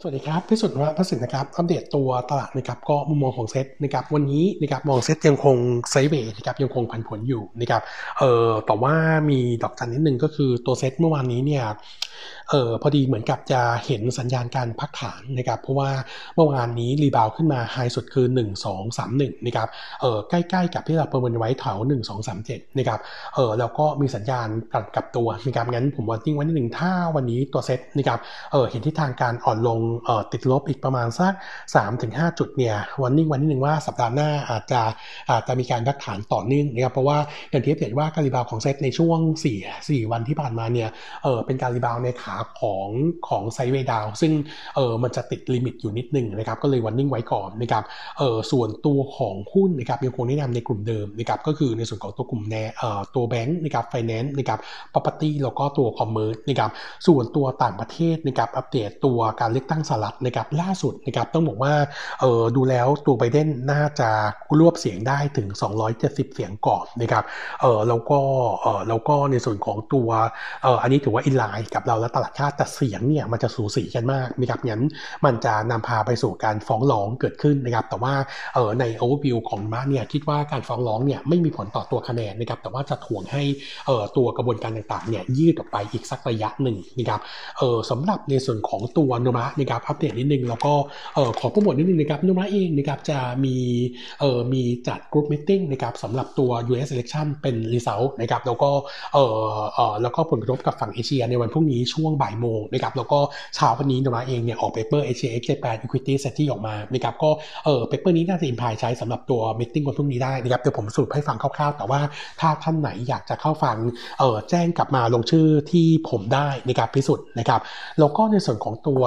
สวัสดีครับพิสุทธิ์ว่าพระสินนะครับ อัปเดตตัวตลาดนะครับก็มุมมองของเซ็ตนะครับวันนี้นะครับมองเซ็ตยังคง sideway นะครับยังคงผันผวนอยู่นะครับเอ่อแต่ว่ามีดอกจันนิดนึงก็คือตัวเซ็ตเมื่อวานนี้เนี่ย เออพอดีเหมือนกับจะเห็นสัญญาณการพักฐานนะครับเพราะว่าเมื่อวานนี้ rebound ขึ้นมา high สุดคือ 1 2 3 1นะครับเออใกล้ๆกับที่เราประเมินไว้แถว1 2 3 7นะครับเออแล้วก็มีสัญญาณกลับกลับตัวนะครับงั้นผม warning ไว้นิดหนึ่งถ้าวันนี้ตัวเซ็ตนะครับเออเห็นทิศทางการอ่อนลงเออติดลบอีกประมาณสัก3-5 จุดเนี่ย warning ไว้นิดหนึ่งว่าสัปดาห์หน้าอาจจะอาจจะมีการพักฐานต่อเนื่องนะครับเพราะว่าอย่างที่เห็นว่าการ rebound ของเซ็ตในช่วง 4 4 วันที่ผ่านมาเนี่ยเออเป็นการ rebound ในขาของของ sideway down ซึ่งเออมันจะติด limit อยู่นิดนึงนะครับก็เลย warning ไว้ก่อนนะครับเออส่วนตัวของหุ้นนะครับยังคงแนะนำในกลุ่มเดิมนะครับก็คือในส่วนของตัวกลุ่มแนเอ่อตัวแบงก์นะครับไฟแนนซ์นะครับ property แล้วก็ตัว commerce นะครับส่วนตัวต่างประเทศนะครับอัปเดตตัวการเลือกตั้งสหรัฐนะครับล่าสุดนะครับต้องบอกว่าเออดูแล้วตัวไบเดนน่าจะรวบเสียงได้ถึง 270 เสียงก่อนนะครับเออแล้วก็เออแล้วก็ในส่วนของตัวเอออันนี้ถือว่า inline กับเราและตลาดคาดแต่เสียงเนี่ยมันจะสูสีกันมากนะครับงั้นมันจะนำพาไปสู่การฟ้องร้องเกิดขึ้นนะครับ แต่ว่าเออในโอเวอร์วิวของมาเนี่ยคิดว่าการฟ้องร้องเนี่ยไม่มีผลต่อตัวคะแนนนะครับ แต่ว่าจะถ่วงให้เออตัวกระบวนการต่างๆเนี่ยยืดออกไปอีกสักระยะหนึ่งนะครับเออสำหรับในส่วนของตัว Nomura นะครับอัปเดตนิดนึงแล้วก็เออขอโปรโมทนิดนึงนะครับ Nomura เองนะครับจะมีเออมีจัด group meeting นะครับสำหรับตัว US election เป็น result นะครับแล้วก็เออเออแล้วก็ผลกระทบกับฝั่งเอเชียในวันพรุ่งนี้ช่วงบ่ายโมงนะครับแล้วก็เช้าวันนี้ Nomura เองเนี่ยออก paper Asia ex-Japan equity strategy ที่ออกมานะครับก็เออ paper นี้น่าจะอินพายใช้สำหรับตัว meeting วันพรุ่งนี้ได้นะครับเดี๋ยวผมสรุปให้ฟังคร่าวๆ แต่ว่าถ้าท่านไหนอยากจะเข้าฟังเออแจ้งกลับมาลงชื่อที่ผมได้นะครับพิสุทธิ์นะครับแล้วก็ในส่วนของตัว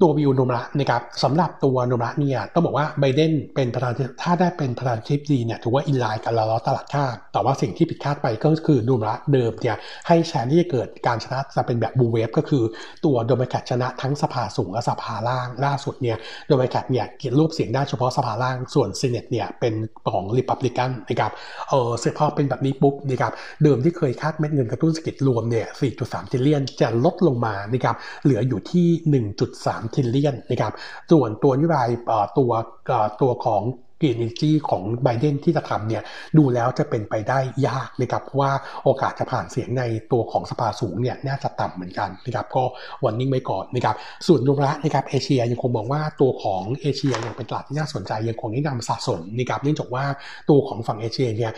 ตัว view Nomura นะครับสำหรับตัว Nomura เนี่ยต้องบอกว่าไบเดนเป็นประธานถ้าได้เป็นประธานาธิบดีเนี่ยถือว่า inline กับเราและตลาดคาดแต่ว่าสิ่งที่ผิดคาดไปก็คือ Nomura เดิมเนี่ยให้ chance ที่จะเกิดการชนะจะเป็นแบบบูเวฟก็คือตัวเดโมแครตชนะทั้งสภาสูงและสภาล่างล่าสุดเนี่ยเดโมแครตเนี่ยเกียรรูปเสียงได้เฉพาะสภาล่างส่วน senate เนี่ยเป็นของรีพับลิกันนะครับเออเสร็จพอเป็นแบบนี้ปุ๊บนะครับเดิมที่เคยคาดเม็ดเงินกระตุ้นเศรษฐกิจรวมเนี่ย4.3 trillion จะลดลงมานะครับเหลืออยู่ที่ 1.3 trillion นะครับส่วนตัวนโยบายตัวตัวของ green energy ของไบเดนที่จะทำเนี่ยดูแล้วจะเป็นไปได้ยากนะครับเพราะว่าโอกาสจะผ่านเสียงในตัวของสภาสูงเนี่ยน่าจะต่ำเหมือนกันนะครับก็ warning ไว้ก่อนนะครับส่วน Nomura นะครับเอเชียยังคงมองว่าตัวของเอเชียยังเป็นตลาดที่น่าสนใจยังคงแนะนำสะสมนะครับเนื่องจากว่าตัวของฝั่งเอเชียเนี่ย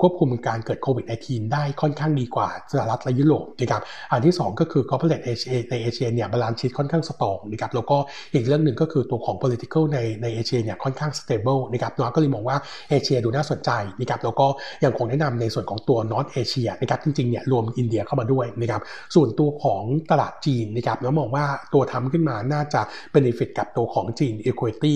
ควบคุมการเกิดโควิด -19 ได้ค่อนข้างดีกว่าสหรัฐและยุโรปนะครับอันที่ 2 ก็คือ corporate เอเชียในเอเชียเนี่ย balance sheet ค่อนข้าง strong นะครับแล้วก็อีกเรื่องหนึ่งก็คือตัวของ political ในในเอเชียเนี่ยค่อนข้าง stable นะครับโนมูระก็เลยมองว่าเอเชียดูน่าสนใจนะครับแล้วก็ยังคงแนะนำในส่วนของตัว North Asia นะครับจริงๆเนี่ยรวมอินเดียเข้ามาด้วยนะครับส่วนตัวของตลาดจีนนะครับแล้วมองว่าตัวทำขึ้นมาน่าจะเป็น benefit กับตัวของจีน Equity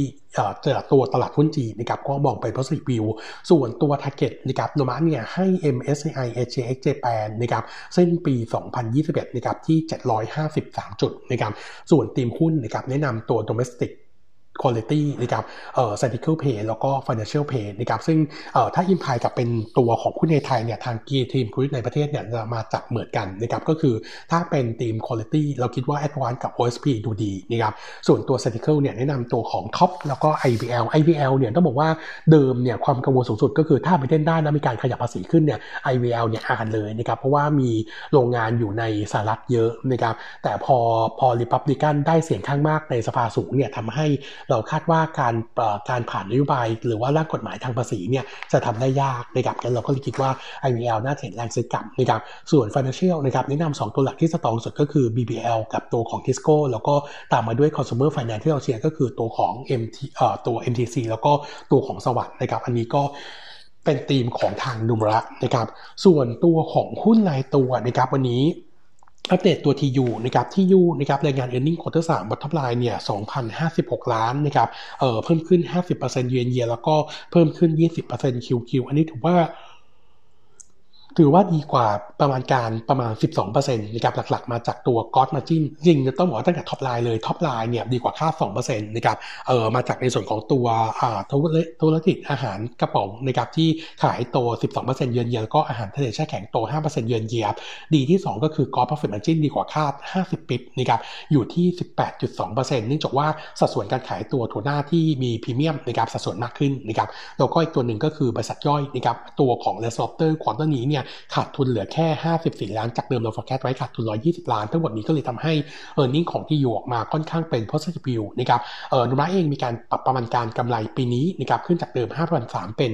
เจอตัวตลาดหุ้นจีนนะครับก็มองไป positive view ส่วนตัว target นะครับโนมาเนี่ยให้ MSCI AJX Japan นะครับเส้นปี 2021นะครับที่ 753 จุดนะครับส่วนทีมหุ้นนะครับแนะนำตัว domestic quality นะครับเอ่อ statistical pay แล้วก็ financial pay นะครับซึ่งเอ่อถ้าอิมพายกับเป็นตัวของหุ้นในไทยเนี่ยทางกีทีมคุยในประเทศเนี่ยจะมาจับเหมือนกันนะครับก็คือถ้าเป็นทีม quality เราคิดว่า advance กับ OSP ดูดีนะครับส่วนตัว statistical เนี่ยแนะนำตัวของ top แล้วก็ IBL IBL เนี่ยต้องบอกว่าเดิมเนี่ยความกังวลสูงสุดก็คือถ้าไปเล่นได้นะมีการขยับภาษีขึ้นเนี่ย IBL เนี่ยอ่านเลยนะครับเพราะว่ามีโรงงานอยู่ในสหรัฐเยอะนะครับแต่พอพอริพับลิกันได้เสียงข้างมากในสภาสูงเนี่ยทำให้เราคาดว่าการการผ่านนโยบาย หรือว่าร่างกฎหมายทางภาษีเนี่ยจะทำได้ยากนะครับงั้นเราก็เลยคิดว่า IVL น่าจะเห็นแรงซื้อกลับนะครับส่วน Financial นะครับแนะนำสองตัวหลักที่สตองสุดก็คือ BBL กับตัวของ Tisco แล้วก็ตามมาด้วย Consumer Finance ที่เราเชียร์ก็คือตัวของ MT เอ่อตัว MTC แล้วก็ตัวของสวัสด์นะครับอันนี้ก็เป็นธีมของทางนุมระนะครับส่วนตัวของหุ้นรายตัวนะครับวันนี้ อัปเดตตัว TU นะครับ TU นะครับรายงาน e a r n i n g quarter 3 bottom line เนี่ย2,056 ล้านนะครับ เอ่อ เพิ่มขึ้น 50%เยือนเยียแล้วก็เพิ่มขึ้น 20% QQ อันนี้ถือว่า ถือว่าดีกว่าประมาณการประมาณ 12%นะครับหลักๆ มาจากตัวกอ d มาจินจริงต้องบอกว่าตั้งแต่ top line เลย top line เนี่ยดีกว่าคาด2%นะครับเออมาจากในส่วนของตัวอ่าธุรกิจอาหารกระป๋องนะครับที่ขายโต 12%เยือนเยียแล้วก็อาหารทะเลแช่แข็งโต 5%เยือนเยียดีที่ 2 ก็คือกอ d profit margin ดีกว่าคาด 50 bip นะครับอยู่ที่ 18.2%เนื่องจากว่าสัดส่วนการขายตัวถั่วหน้าที่มีพรีเมียมนะครับสัดส่วนมากขึ้นนะครับแล้วก็อีกตัวหนึ่งก็คือบริษัทย่อยนะครับตัวของ Red Lobster quarter นี้เนี่ยขาดทุนเหลือแค่ 54 ล้านจากเดิมเรา forecast ไว้ขาดทุน 120 ล้าน ทั้งหมดนี้ก็เลยทำให้ e a r n i n g ของที่อยู่ออกมาค่อนข้างเป็น positive view นะครับเออโนมูระเองมีการปรับประมาณการกำไรปีนี้นะครับขึ้นจากเดิม 5,300 เป็น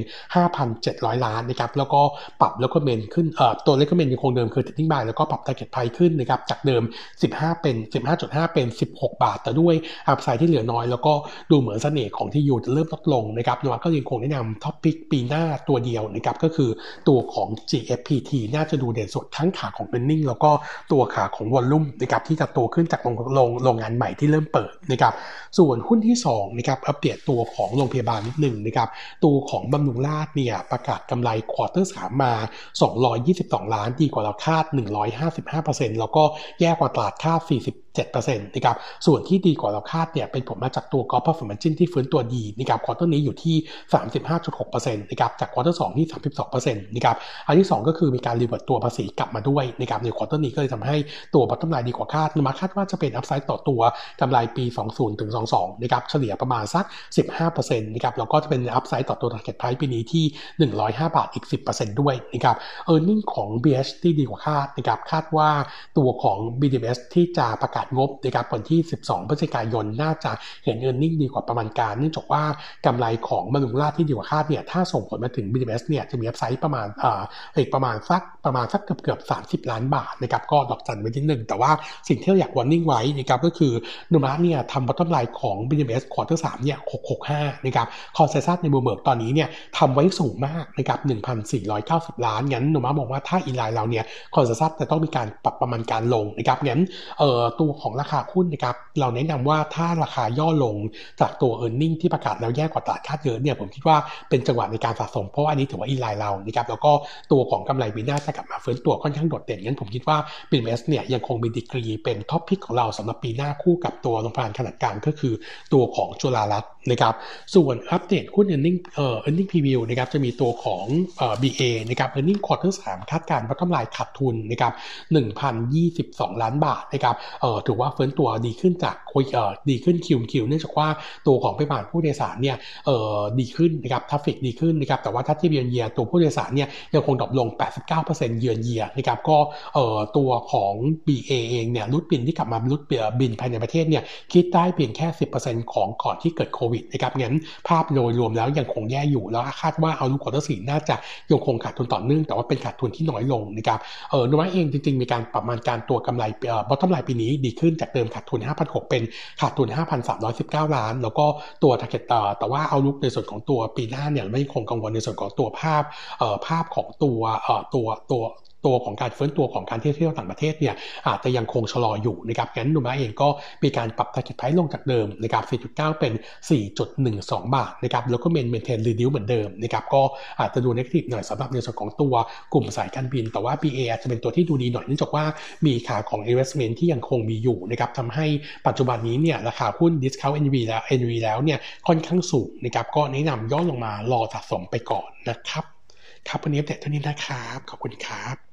5,700 ล้านนะครับแล้วก็ปรับแล้ว recommend ขึ้นเอ่อตัวเลข recommend ยังคงเดิมคือ trading buy แล้วก็ปรับ target price ขึ้นนะครับจากเดิม 15 เป็น 15.5 เป็น 16 บาท แต่ด้วย upside ที่เหลือน้อยแล้วก็ดูเหมือนเสน่ห์ของ TU จะเริ่มลดลงนะครับโนมูระก็ยังคงแนะนำ top pick ปีหน้าตัวเดียวนะครับก็คือตัวของ FPT น่าจะดูเด่นสุดทั้งขาของ e a r n i n g แล้วก็ตัวขาของ volume นะครับที่จะโตขึ้นจากโรงโรงโรงงานใหม่ที่เริ่มเปิดนะครับส่วนหุ้นที่2นะครับอัปเดตตัวของโรงพยาบาลนิดหนึ่งนะครับตัวของบำรุงราษฎร์เนี่ยประกาศกำไร quarter สามมา 222 ล้าน ดีกว่าเราคาด 155%แล้วก็แย่กว่าตลาดคาด40 7%นะครับส่วนที่ดีกว่าเราคาดเนี่ยเป็นผลมาจากตัวกอล์ฟ performance ที่ฟื้นตัวดีนะครับ quarter นี้อยู่ที่ 35.6%นะครับจาก quarter สองที่ 32%นะครับอันที่ 2 ก็คือมีการรีเวิร์ตตัวภาษีกลับมาด้วยนะครับใน quarter นี้ก็เลยทำให้ตัวบัตรกำไรดีกว่าคาดมาคาดว่าจะเป็น upside ต่อตัวกำไรปี 20ถึง22นะครับเฉลี่ยประมาณสัก 15%นะครับแล้วก็จะเป็น upside ต่อตัว target price ปีนี้ที่ 105 บาทอีก 10%ด้วยนะครับ e a r n i n g ของ BH ที่ดีกว่าคาดนะครับคาดว่าตัวของ BDMS ที่จะประกาศงบนะครับวันที่ 12 พฤศจิกายนน่าจะเห็น earning ดีกว่าประมาณการเนื่องจากว่ากำไรของบำรุงราษฎร์ที่ดีกว่าคาดเนี่ยถ้าส่งผลมาถึง BDMS เนี่ยจะมี upside ประมาณเอ่ออีกประมาณสักประมาณสักเกือบเกือบ30ล้านบาทนะครับก็ดอกจันไว้ที่หนึ่งแต่ว่าสิ่งที่เราอยาก warning ไว้นะครับก็คือโนมูระเนี่ยทำบอททอมไลน์ของ BDS ควอเตอร์สามเนี่ย665นะครับ consensus ในบูมเบิร์กตอนนี้เนี่ยทำไว้สูงมากนะครับ1,490ล้านงั้นโนมูระบอกว่าถ้า in line เราเนี่ย consensus จะต้องมีการปรับประมาณการลงนะครับงั้นเอ่อตัวของราคาหุ้นนะครับ เราแนะนำว่าถ้าราคาย่อลงจากตัว e a r n i n g ที่ประกาศแล้วแย่กว่าตลาดคาดเยอะเนี่ยผมคิดว่าเป็นจังหวะในการสะสม เพราะอันนี้ถือว่า in line เรานะครับแล้วก็ตัวของกำไรปีหน้าจะกลับมาฟื้นตัวค่อนข้างโดดเด่นงั้นผมคิดว่า BDMS เนี่ยยังคงมีดีกรีเป็น top pick ของเราสำหรับปีหน้าคู่กับตัวโรงพยาบาลขนาดกลางก็คือตัวของจุฬารัตน์นะครับส่วนอัปเดตหุ้น e a r n i n g เอ่อ e a r n i n g preview นะครับจะมีตัวของเอ่อ BA นะครับ e a r n i n g quarter 3คาดการณ์ว่ากำไรขาดทุนนะครับ1,022 ล้านบาทนะครับเอ่อถือว่าฟื้นตัวดีขึ้นจากคุยเอ่อดีขึ้นคิวคิวเนื่องจากว่าตัวของปริมาณผู้โดยสารเนี่ยเอ่อดีขึ้นนะครับ traffic ดีขึ้นนะครับแต่ว่าถ้าที่เยือนเยียตัวผู้โดยสารเนี่ยยังคง drop ลง 89%เยือนเยียนะครับก็เอ่อตัวของ BA เองเนี่ย route บินที่กลับมา route บินภายในประเทศเนี่ยคิดได้เพียงแค่ 10%ของก่อนที่เกิดโควิดนะครับงั้นภาพโดยรวมแล้วยังคงแย่อยู่แล้วคาดว่า outlook quarter สี่น่าจะยังคงขาดทุนต่อเนื่องแต่ว่าเป็นขาดทุนที่น้อยลงนะครับเออโนมูระเองจริงๆ มีการปรับประมาณการตัวกำไรเอ่อ bottom line ปีนี้ดีขึ้นจากเดิมขาดทุน 5,600 เป็นขาดทุน 5,319 ล้าน แล้วก็ตัว target แต่ว่า outlook ในส่วนของตัวปีหน้าเนี่ยยังคงกังวลในส่วนของตัวภาพภาพของตัวตัวตัว ตัวของการฟื้นตัวของการเที่ยวเที่ยวต่างประเทศเนี่ยอาจจะยังคงชะลออยู่นะครับงั้นโนมูระเองก็มีการปรับ target price ลงจากเดิมนะครับ 4.9 เป็น 4.12 บาทนะครับ แล้วก็เมนเมนเทนรีดิวเหมือนเดิมนะครับ ก็อาจจะดูนกาทีฟหน่อยสำหรับในส่วนของตัวกลุ่มสายการบิน แต่ว่า BA อาจจะเป็นตัวที่ดูดีหน่อยเนื่องจากว่ามีขาของ investment ที่ยังคงมีอยู่นะครับทำให้ปัจจุบันนี้เนี่ยราคาหุ้น discount NV แล้ว NV แล้วเนี่ยค่อนข้างสูงนะครับ ก็แนะนำย่อลงมารอสะสมไปก่อนนะครับ ครับวันนี้เด็ดเท่านี้นะครับ ขอบคุณครับ